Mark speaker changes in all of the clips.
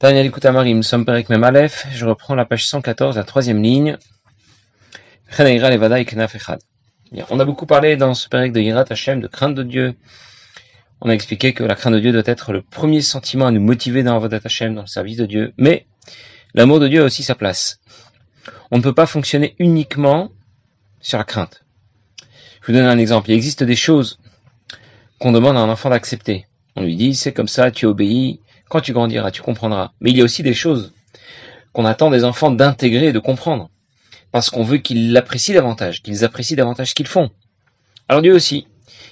Speaker 1: Daniel Ikutamari, nous sommes avec même Aleph. Je reprends la page 114, la troisième ligne. On a beaucoup parlé dans ce période de Yirat Hashem, de crainte de Dieu. On a expliqué que la crainte de Dieu doit être le premier sentiment à nous motiver dans Avodat Hashem, dans le service de Dieu. Mais l'amour de Dieu a aussi sa place. On ne peut pas fonctionner uniquement sur la crainte. Je vous donne un exemple. Il existe des choses qu'on demande à un enfant d'accepter. On lui dit, c'est comme ça, tu obéis, quand tu grandiras, tu comprendras. Mais il y a aussi des choses qu'on attend des enfants d'intégrer et de comprendre. Parce qu'on veut qu'ils l'apprécient davantage, qu'ils apprécient davantage ce qu'ils font. Alors Dieu aussi,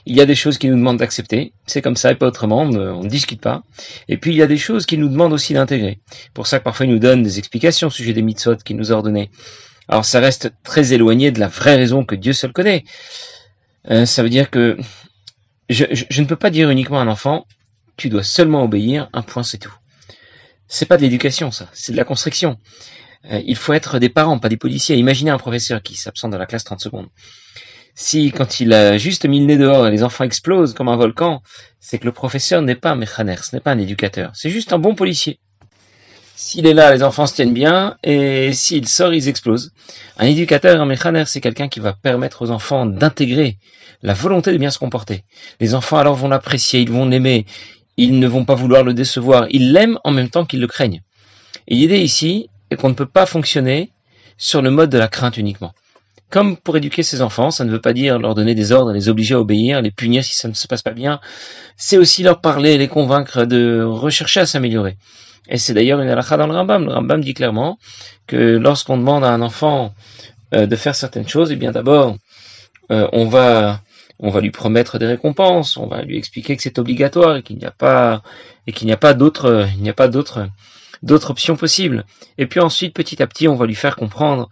Speaker 1: il y a des choses qu'il nous demande d'accepter, c'est comme ça et pas autrement, on ne discute pas. Et puis il y a des choses qu'il nous demande aussi d'intégrer. Pour ça que parfois il nous donne des explications au sujet des mitzvot qu'il nous a ordonnées. Alors ça reste très éloigné de la vraie raison que Dieu seul connaît. Euh, ça veut dire que je, je, ne peux pas dire uniquement à un enfant, tu dois seulement obéir, un point c'est tout. C'est pas de l'éducation ça, c'est de la construction. Euh, il faut être des parents, pas des policiers. Imaginez un professeur qui s'absente de la classe 30 secondes. Si quand il a juste mis le nez dehors et les enfants explosent comme un volcan, c'est que le professeur n'est pas un mécaner, ce n'est pas un éducateur, c'est juste un bon policier. S'il est là, les enfants se tiennent bien, et s'il sort, ils explosent. Un éducateur, un mécaner, c'est quelqu'un qui va permettre aux enfants d'intégrer la volonté de bien se comporter. Les enfants alors vont l'apprécier, ils vont l'aimer, ils ne vont pas vouloir le décevoir, ils l'aiment en même temps qu'ils le craignent. Et l'idée ici est qu'on ne peut pas fonctionner sur le mode de la crainte uniquement. Comme pour éduquer ses enfants, ça ne veut pas dire leur donner des ordres, les obliger à obéir, les punir si ça ne se passe pas bien. C'est aussi leur parler, les convaincre de rechercher à s'améliorer. Et c'est d'ailleurs une halakha dans le Rambam. Le Rambam dit clairement que lorsqu'on demande à un enfant euh, de faire certaines choses, eh bien d'abord, euh, on va on va lui promettre des récompenses, on va lui expliquer que c'est obligatoire et qu'il n'y a pas et qu'il n'y a pas d'autres il n'y a pas d'autres d'autres options possibles. Et puis ensuite, petit à petit, on va lui faire comprendre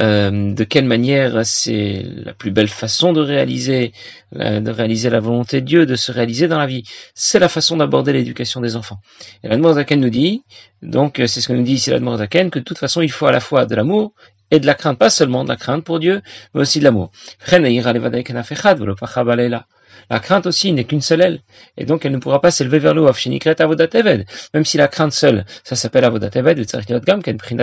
Speaker 1: euh, de quelle manière c'est la plus belle façon de réaliser, de réaliser la volonté de Dieu, de se réaliser dans la vie. C'est la façon d'aborder l'éducation des enfants. Et la Zaken nous dit, donc c'est ce que nous dit ici la Zaken, que de toute façon il faut à la fois de l'amour et de la crainte, pas seulement de la crainte pour Dieu, mais aussi de l'amour. La crainte aussi n'est qu'une seule aile, et donc elle ne pourra pas s'élever vers le haut. Même si la crainte seule, ça s'appelle avodat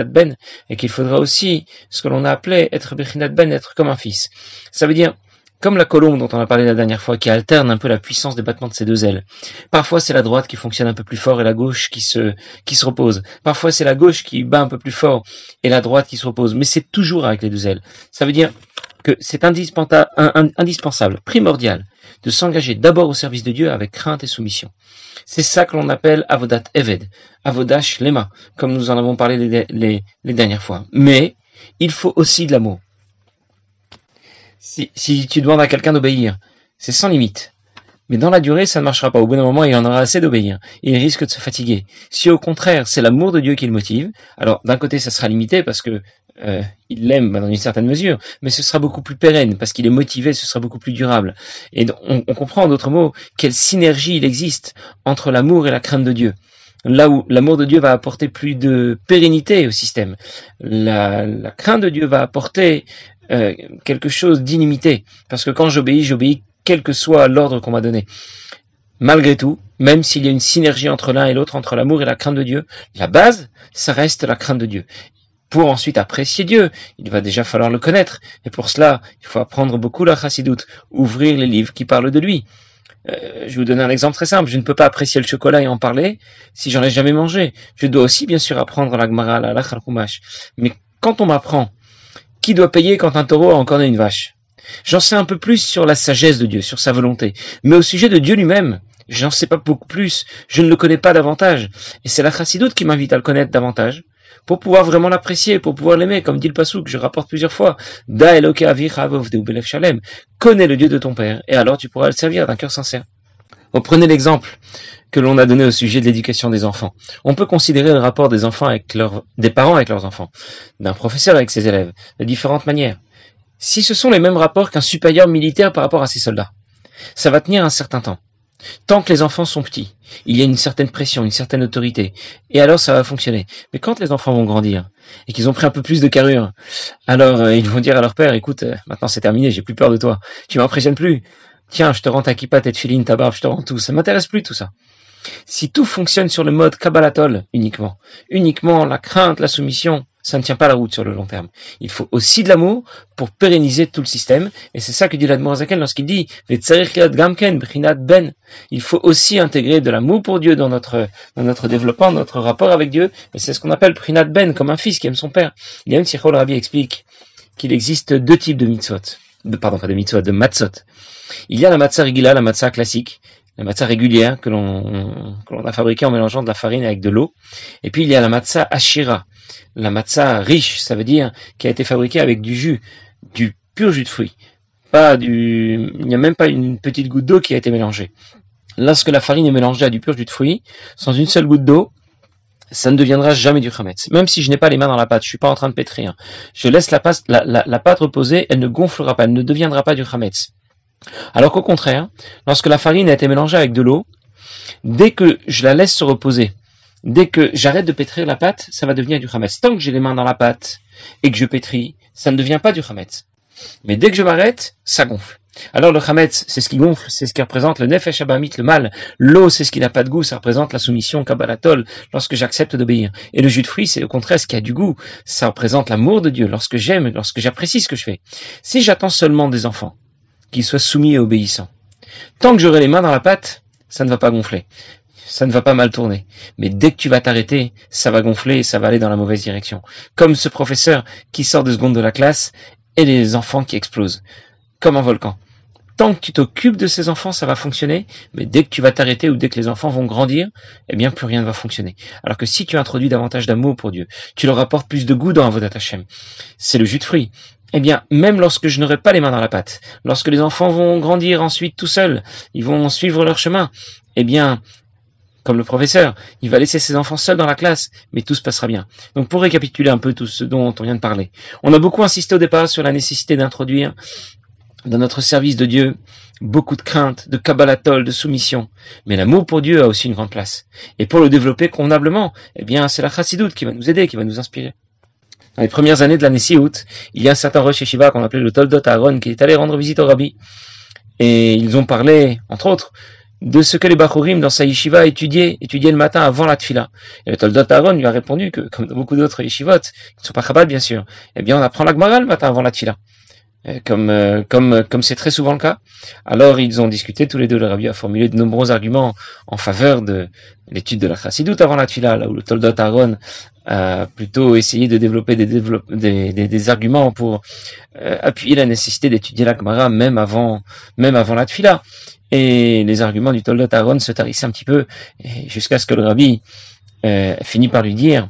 Speaker 1: ben, et qu'il faudra aussi ce que l'on a appelé être ben, être comme un fils. Ça veut dire, comme la colombe dont on a parlé la dernière fois, qui alterne un peu la puissance des battements de ses deux ailes. Parfois c'est la droite qui fonctionne un peu plus fort et la gauche qui se, qui se repose. Parfois c'est la gauche qui bat un peu plus fort et la droite qui se repose. Mais c'est toujours avec les deux ailes. Ça veut dire que c'est indispensable, primordial, de s'engager d'abord au service de Dieu avec crainte et soumission. C'est ça que l'on appelle avodat eved, avodash lema, comme nous en avons parlé les, les dernières fois. Mais il faut aussi de l'amour si, tu demandes à quelqu'un d'obéir, c'est sans limite. Mais dans la durée, ça ne marchera pas. Au bout d'un moment, il en aura assez d'obéir. Il risque de se fatiguer. Si au contraire, c'est l'amour de Dieu qui le motive, alors d'un côté, ça sera limité parce que euh, il l'aime dans une certaine mesure, mais ce sera beaucoup plus pérenne parce qu'il est motivé, ce sera beaucoup plus durable. Et on, on comprend, en d'autres mots, quelle synergie il existe entre l'amour et la crainte de Dieu là où l'amour de Dieu va apporter plus de pérennité au système, la, la crainte de Dieu va apporter euh, quelque chose d'inimité. Parce que quand j'obéis, j'obéis quel que soit l'ordre qu'on m'a donné. Malgré tout, même s'il y a une synergie entre l'un et l'autre, entre l'amour et la crainte de Dieu, la base, ça reste la crainte de Dieu. Pour ensuite apprécier Dieu, il va déjà falloir le connaître. Et pour cela, il faut apprendre beaucoup la chassidoute, ouvrir les livres qui parlent de lui. Euh, je vais vous donner un exemple très simple. Je ne peux pas apprécier le chocolat et en parler si j'en ai jamais mangé. Je dois aussi, bien sûr, apprendre la Gemara, la. Mais quand on m'apprend qui doit payer quand un taureau a encore une vache? J'en sais un peu plus sur la sagesse de Dieu, sur sa volonté. Mais au sujet de Dieu lui-même, j'en sais pas beaucoup plus. Je ne le connais pas davantage. Et c'est la chassidoute qui m'invite à le connaître davantage pour pouvoir vraiment l'apprécier, pour pouvoir l'aimer, comme dit le Passouk, je rapporte plusieurs fois. Da Shalem. Connais le Dieu de ton Père, et alors tu pourras le servir d'un cœur sincère. prenez l'exemple que l'on a donné au sujet de l'éducation des enfants. On peut considérer le rapport des enfants avec leurs, des parents avec leurs enfants, d'un professeur avec ses élèves, de différentes manières. Si ce sont les mêmes rapports qu'un supérieur militaire par rapport à ses soldats, ça va tenir un certain temps. Tant que les enfants sont petits, il y a une certaine pression, une certaine autorité, et alors ça va fonctionner. Mais quand les enfants vont grandir et qu'ils ont pris un peu plus de carrure, alors euh, ils vont dire à leur père "Écoute, euh, maintenant c'est terminé, j'ai plus peur de toi. Tu m'impressionnes plus. Tiens, je te rends ta kippa, ta filine, ta barbe, je te rends tout. Ça m'intéresse plus tout ça." Si tout fonctionne sur le mode Kabbalatol uniquement, uniquement la crainte, la soumission, ça ne tient pas la route sur le long terme. Il faut aussi de l'amour pour pérenniser tout le système. Et c'est ça que dit l'Admorazakel lorsqu'il dit ben. Il faut aussi intégrer de l'amour pour Dieu dans notre, dans notre développement, notre rapport avec Dieu. Et c'est ce qu'on appelle Prinat Ben, comme un fils qui aime son père. Il y a une Sichol Rabbi explique qu'il existe deux types de mitzvot. Pardon, pas de mitzvot, de matzot. Il y a la matzah rigila, la matzah classique, la matzah régulière que l'on, a fabriquée en mélangeant de la farine avec de l'eau. Et puis il y a la matzah ashira, la matzah riche, ça veut dire qui a été fabriquée avec du jus, du pur jus de fruits. Pas du, il n'y a même pas une petite goutte d'eau qui a été mélangée. Lorsque la farine est mélangée à du pur jus de fruits, sans une seule goutte d'eau, ça ne deviendra jamais du chametz. Même si je n'ai pas les mains dans la pâte, je suis pas en train de pétrir. Je laisse la pâte, la, pâte reposer, elle ne gonflera pas, elle ne deviendra pas du chametz. Alors qu'au contraire, lorsque la farine a été mélangée avec de l'eau, dès que je la laisse se reposer, dès que j'arrête de pétrir la pâte, ça va devenir du chametz. Tant que j'ai les mains dans la pâte et que je pétris, ça ne devient pas du chametz. Mais dès que je m'arrête, ça gonfle. Alors le chametz, c'est ce qui gonfle, c'est ce qui représente le nefesh abamit, le mal. L'eau, c'est ce qui n'a pas de goût, ça représente la soumission kabbalatol, lorsque j'accepte d'obéir. Et le jus de fruits, c'est au contraire ce qui a du goût, ça représente l'amour de Dieu, lorsque j'aime, lorsque j'apprécie ce que je fais. Si j'attends seulement des enfants, qu'ils soient soumis et obéissants, tant que j'aurai les mains dans la pâte, ça ne va pas gonfler ça ne va pas mal tourner. Mais dès que tu vas t'arrêter, ça va gonfler et ça va aller dans la mauvaise direction. Comme ce professeur qui sort de seconde de la classe et les enfants qui explosent. Comme un volcan. Tant que tu t'occupes de ces enfants, ça va fonctionner, mais dès que tu vas t'arrêter ou dès que les enfants vont grandir, eh bien, plus rien ne va fonctionner. Alors que si tu introduis davantage d'amour pour Dieu, tu leur apportes plus de goût dans Avodat Hashem. C'est le jus de fruits. Eh bien, même lorsque je n'aurai pas les mains dans la pâte, lorsque les enfants vont grandir ensuite tout seuls, ils vont suivre leur chemin, eh bien, comme le professeur, il va laisser ses enfants seuls dans la classe, mais tout se passera bien. Donc pour récapituler un peu tout ce dont on vient de parler, on a beaucoup insisté au départ sur la nécessité d'introduire dans notre service de Dieu beaucoup de crainte, de kabbalatol, de soumission. Mais l'amour pour Dieu a aussi une grande place. Et pour le développer convenablement, eh bien, c'est la chassidoute qui va nous aider, qui va nous inspirer. Dans les premières années de l'année Siout, il y a un certain Rosh Yeshiva qu'on appelait le Toldot Aaron qui est allé rendre visite au Rabbi. Et ils ont parlé, entre autres, de ce que les Bachurim dans sa yeshiva étudiaient, étudiaient le matin avant la tfila. Et le Toldot Aaron lui a répondu que, comme beaucoup d'autres yeshivot, qui ne sont pas Chabad bien sûr, eh bien on apprend la Gemara le matin avant la tfila. Comme euh, comme comme c'est très souvent le cas. Alors ils ont discuté tous les deux. Le Rabbi a formulé de nombreux arguments en faveur de l'étude de la Chassidut avant la tfila, là où le Toldot Aaron a plutôt essayé de développer des, des, des, arguments pour euh, appuyer la nécessité d'étudier la Gemara même avant même avant la tfila et les arguments du Toldot Aaron se tarissaient un petit peu, jusqu'à ce que le rabbi euh, finit par lui dire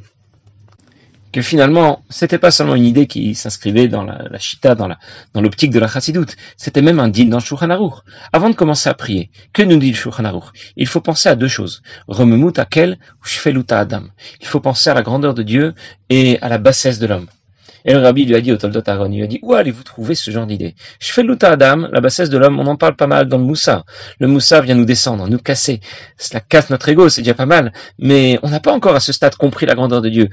Speaker 1: que finalement, c'était pas seulement une idée qui s'inscrivait dans la, la chita, dans la, dans l'optique de la chassidoute, c'était même un deal dans le Avant de commencer à prier, que nous dit le Il faut penser à deux choses. Rememut akel ou shfeluta adam. Il faut penser à la grandeur de Dieu et à la bassesse de l'homme. Et le rabbi lui a dit au Toldot Aaron, il lui a dit, où allez-vous trouver ce genre d'idée? Je fais l'outa Adam, la bassesse de l'homme, on en parle pas mal dans le Moussa. Le Moussa vient nous descendre, nous casser. Cela casse notre ego, c'est déjà pas mal. Mais on n'a pas encore à ce stade compris la grandeur de Dieu.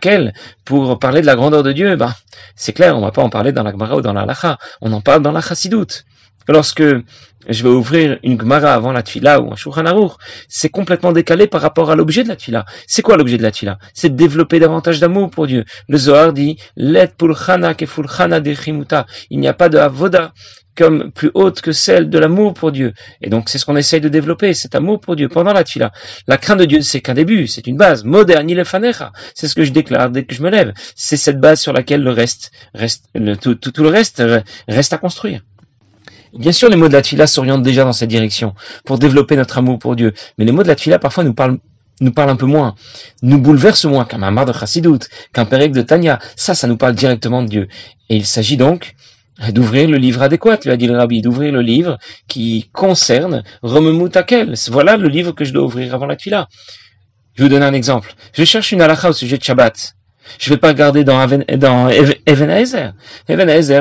Speaker 1: Quel Pour parler de la grandeur de Dieu, ben, c'est clair, on va pas en parler dans la Gemara ou dans la Lacha. On en parle dans la Chassidoute. Lorsque je vais ouvrir une Gemara avant la Tfila ou un Shulchan c'est complètement décalé par rapport à l'objet de la Tfila. C'est quoi l'objet de la Tfila? C'est de développer davantage d'amour pour Dieu. Le Zohar dit Let pulchana kefulchana dechimuta. Il n'y a pas de avoda comme plus haute que celle de l'amour pour Dieu. Et donc c'est ce qu'on essaye de développer, cet amour pour Dieu pendant la Tfila. La crainte de Dieu, c'est qu'un début, c'est une base. Le fanecha. C'est ce que je déclare dès que je me lève. C'est cette base sur laquelle le reste, reste tout, tout le reste reste à construire. Bien sûr, les mots de la Tfila s'orientent déjà dans cette direction, pour développer notre amour pour Dieu. Mais les mots de la Tfila, parfois, nous parlent nous un peu moins, nous bouleversent moins qu'un mamar de Chassidout, qu'un pérec de Tanya. Ça, ça nous parle directement de Dieu. Et il s'agit donc d'ouvrir le livre adéquat, lui a dit le rabbi, d'ouvrir le livre qui concerne Romemutakel. Voilà le livre que je dois ouvrir avant la Tfila. Je vous donne un exemple. Je cherche une halakha au sujet de Shabbat. Je ne vais pas regarder dans, dans Ebenezer.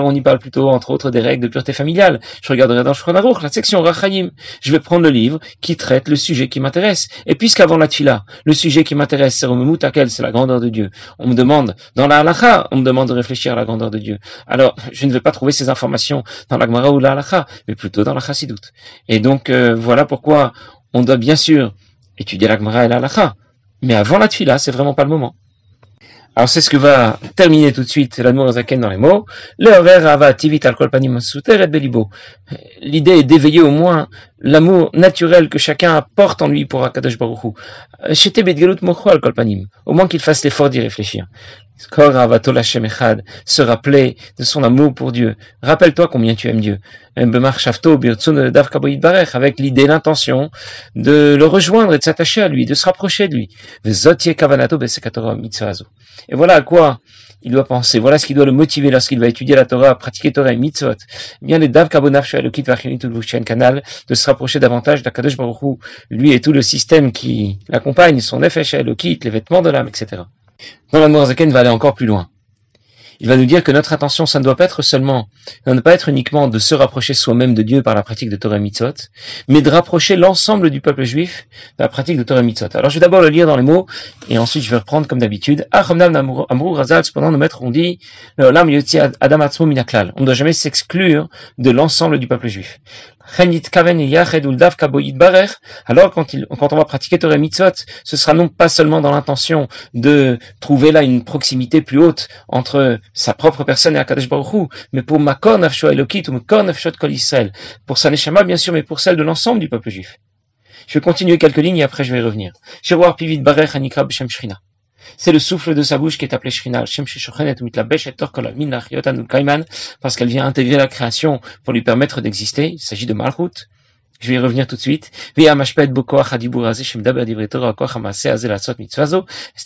Speaker 1: On y parle plutôt, entre autres, des règles de pureté familiale. Je regarderai dans Shulchan la section Rachayim. Je vais prendre le livre qui traite le sujet qui m'intéresse. Et puisqu'avant la Tfila, le sujet qui m'intéresse, c'est Romemutakel, c'est la grandeur de Dieu. On me demande, dans la halacha, on me demande de réfléchir à la grandeur de Dieu. Alors, je ne vais pas trouver ces informations dans la Gemara ou la halacha, mais plutôt dans la Chassidut. Et donc, euh, voilà pourquoi on doit bien sûr étudier la Gemara et la Lacha. Mais avant la Tfila, c'est vraiment pas le moment. Alors c'est ce que va terminer tout de suite l'Admour Zaken dans les mots. L'idée est d'éveiller au moins l'amour naturel que chacun apporte en lui pour Akadosh Baruch Hu. Au moins qu'il fasse l'effort d'y réfléchir se rappeler de son amour pour Dieu. Rappelle-toi combien tu aimes Dieu. Avec l'idée, l'intention de le rejoindre et de s'attacher à lui, de se rapprocher de lui. Et voilà à quoi il doit penser. Voilà ce qui doit le motiver lorsqu'il va étudier la Torah, pratiquer Torah et mitzvot. Bien, les Dav Kabonaf canal de se rapprocher davantage d'Akadosh Baruch lui et tout le système qui l'accompagne, son Nefesh Elokit, les vêtements de l'âme, etc. Non, la Zaken va aller encore plus loin. Il va nous dire que notre attention, ça ne doit pas être seulement, ça ne doit pas être uniquement de se rapprocher soi-même de Dieu par la pratique de Torah Mitzvot, mais de rapprocher l'ensemble du peuple juif de la pratique de Torah Mitzvot. Alors je vais d'abord le lire dans les mots, et ensuite je vais reprendre comme d'habitude. cependant nos maîtres ont dit, Adam On ne doit jamais s'exclure de l'ensemble du peuple juif. Alors quand, il, quand on va pratiquer Torah Mitzvot, ce sera non pas seulement dans l'intention de trouver là une proximité plus haute entre sa propre personne et Akadosh Baruch Hu, mais pour Makor Nafsho Elokit ou Makor Nafshot Kol Israël, pour sa Neshama bien sûr, mais pour celle de l'ensemble du peuple juif. Je vais continuer quelques lignes et après je vais y revenir. Shrina. C'est le souffle de sa bouche qui est appelé Shrina, parce qu'elle vient intégrer la création pour lui permettre d'exister. Il s'agit de Malchut. Je vais y revenir tout de suite. C'est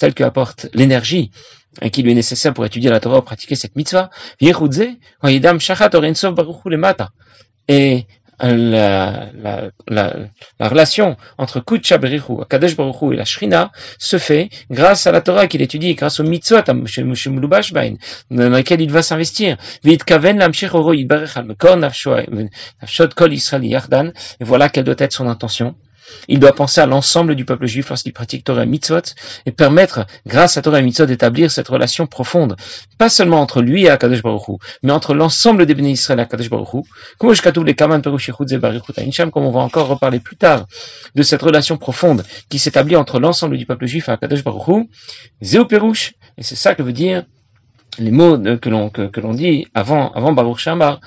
Speaker 1: elle qui apporte l'énergie qui lui est nécessaire pour étudier la Torah, pratiquer cette mitzvah. Et la, la, la, la relation entre Kutcha Berichu, Kadesh Baruchu et la Shrina se fait grâce à la Torah qu'il étudie, grâce au mitzvot, dans lequel il va s'investir. Et voilà quelle doit être son intention. Il doit penser à l'ensemble du peuple juif lorsqu'il pratique Torah et Mitzvot et permettre, grâce à Torah et Mitzvot, d'établir cette relation profonde, pas seulement entre lui et Akadosh Baruch Hu, mais entre l'ensemble des bénis Israël et Akadosh Baruch Hu. Comme on va encore reparler plus tard de cette relation profonde qui s'établit entre l'ensemble du peuple juif et Akadosh Baruch Hu, et c'est ça que veut dire les mots que l'on que, l'on dit avant avant Baruch Shamar,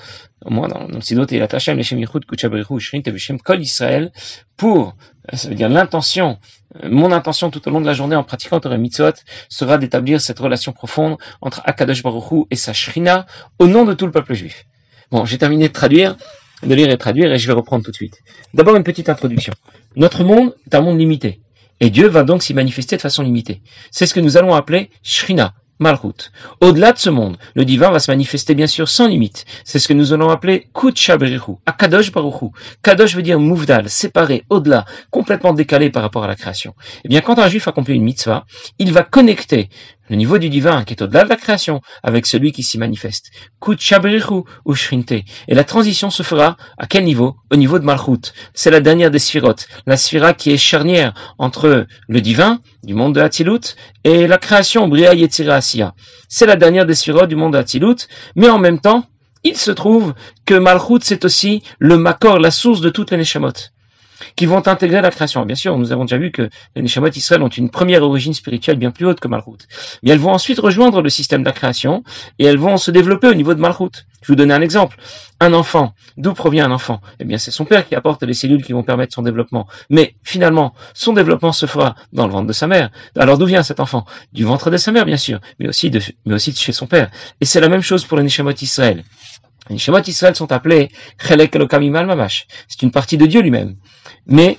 Speaker 1: au moins dans, le Sidot et la Tachem, les Shem Yichud, Kuchabrichu, Shrint et Shem Kol Israël, pour, euh, ça veut dire l'intention, euh, mon intention tout au long de la journée en pratiquant Torah Mitzvot sera d'établir cette relation profonde entre Akadosh Baruch et sa Shrina au nom de tout le peuple juif. Bon, j'ai terminé de traduire, de lire et traduire et je vais reprendre tout de suite. D'abord une petite introduction. Notre monde est un monde limité. Et Dieu va donc s'y manifester de façon limitée. C'est ce que nous allons appeler Shrina, Malchut. Au-delà de ce monde, le divin va se manifester bien sûr sans limite. C'est ce que nous allons appeler Kutcha Berichu, Akadosh Baruchu. Kadosh veut dire mouvdal, séparé, au-delà, complètement décalé par rapport à la création. Eh bien, quand un juif accomplit une mitzvah, il va connecter le niveau du divin qui est au-delà de la création avec celui qui s'y manifeste. ou Shrinte. Et la transition se fera à quel niveau? Au niveau de Malchut. C'est la dernière des sphirotes. La sphira qui est charnière entre le divin, du monde de Hatilut, et la création, Bria Yetzira Asiya. C'est la dernière des sphirotes du monde de Hatilut, mais en même temps, il se trouve que Malchut, c'est aussi le Makor, la source de toutes les Neshamot qui vont intégrer la création. Bien sûr, nous avons déjà vu que les Neshamot Israël ont une première origine spirituelle bien plus haute que Malchut. Mais elles vont ensuite rejoindre le système de la création et elles vont se développer au niveau de Malchut. Je vais vous donner un exemple. Un enfant, d'où provient un enfant? Eh bien, c'est son père qui apporte les cellules qui vont permettre son développement. Mais finalement, son développement se fera dans le ventre de sa mère. Alors d'où vient cet enfant? Du ventre de sa mère, bien sûr, mais aussi de, mais aussi de chez son père. Et c'est la même chose pour les Neshamot Israël. Les Neshamot Israël sont appelés Chelek Mamash. C'est une partie de Dieu lui-même mais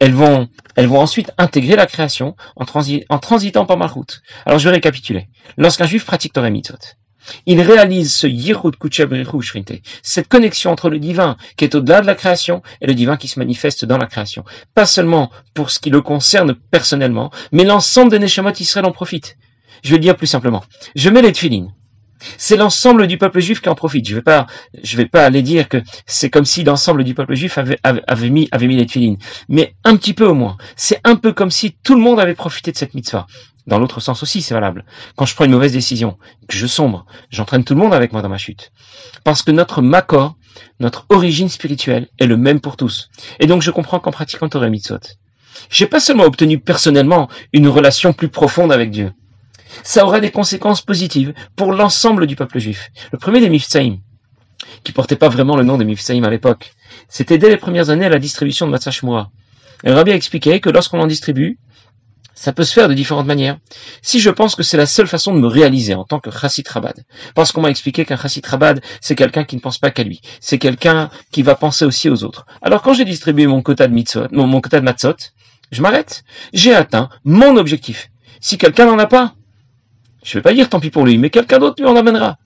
Speaker 1: elles vont, elles vont ensuite intégrer la création en, transitant par Malchut. Alors je vais récapituler. Lorsqu'un juif pratique Torah Mitzvot, il réalise ce Shrinte, cette connexion entre le divin qui est au-delà de la création et le divin qui se manifeste dans la création. Pas seulement pour ce qui le concerne personnellement, mais l'ensemble des Neshamot Israël en profite. Je vais le dire plus simplement. Je mets les tefilines. C'est l'ensemble du peuple juif qui en profite. Je vais vais pas aller dire que c'est comme si l'ensemble du peuple juif avait, mis, avait mis les tefilines. Mais un petit peu au moins. C'est un peu comme si tout le monde avait profité de cette mitzvah. Dans l'autre sens aussi, c'est valable. Quand je prends une mauvaise décision, que je sombre, j'entraîne tout le monde avec moi dans ma chute. Parce que notre makor, notre origine spirituelle est le même pour tous. Et donc je comprends qu'en pratiquant Torah Mitzvot, j'ai pas seulement obtenu personnellement une relation plus profonde avec Dieu, ça aura des conséquences positives pour l'ensemble du peuple juif. Le premier des Mifsaïm, qui portait pas vraiment le nom des Mifsaïm à l'époque, c'était dès les premières années la distribution de Matzah Shmura. Et Rabbi a expliqué que lorsqu'on en distribue, ça peut se faire de différentes manières. Si je pense que c'est la seule façon de me réaliser en tant que chassid rabad, parce qu'on m'a expliqué qu'un chassid rabad, c'est quelqu'un qui ne pense pas qu'à lui, c'est quelqu'un qui va penser aussi aux autres. Alors quand j'ai distribué mon quota de mitzvot, mon, mon quota de matzot, je m'arrête. J'ai atteint mon objectif. Si quelqu'un n'en a pas, je vais pas dire tant pis pour lui, mais quelqu'un d'autre lui en amènera.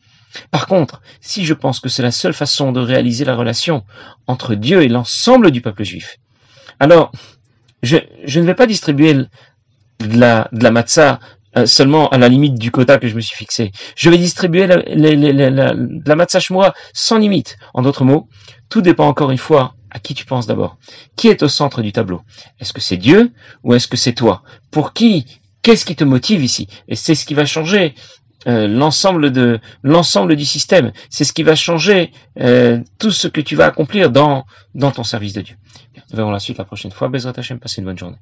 Speaker 1: Par contre, si je pense que c'est la seule façon de réaliser la relation entre Dieu et l'ensemble du peuple juif, alors je, ne vais pas distribuer de la, de la matzah euh, seulement à la limite du quota que je me suis fixé. Je vais distribuer la, la, la, la, matzah shmura sans limite. En d'autres mots, tout dépend encore une fois à qui tu penses d'abord. Qui est au centre du tableau? Est-ce que c'est Dieu ou est-ce que c'est toi? Pour qui Qu'est-ce qui te motive ici? Et c'est ce qui va changer euh, l'ensemble de l'ensemble du système. C'est ce qui va changer euh, tout ce que tu vas accomplir dans dans ton service de Dieu. Nous verrons la suite la prochaine fois. Bezrat Hashem, passez une bonne journée.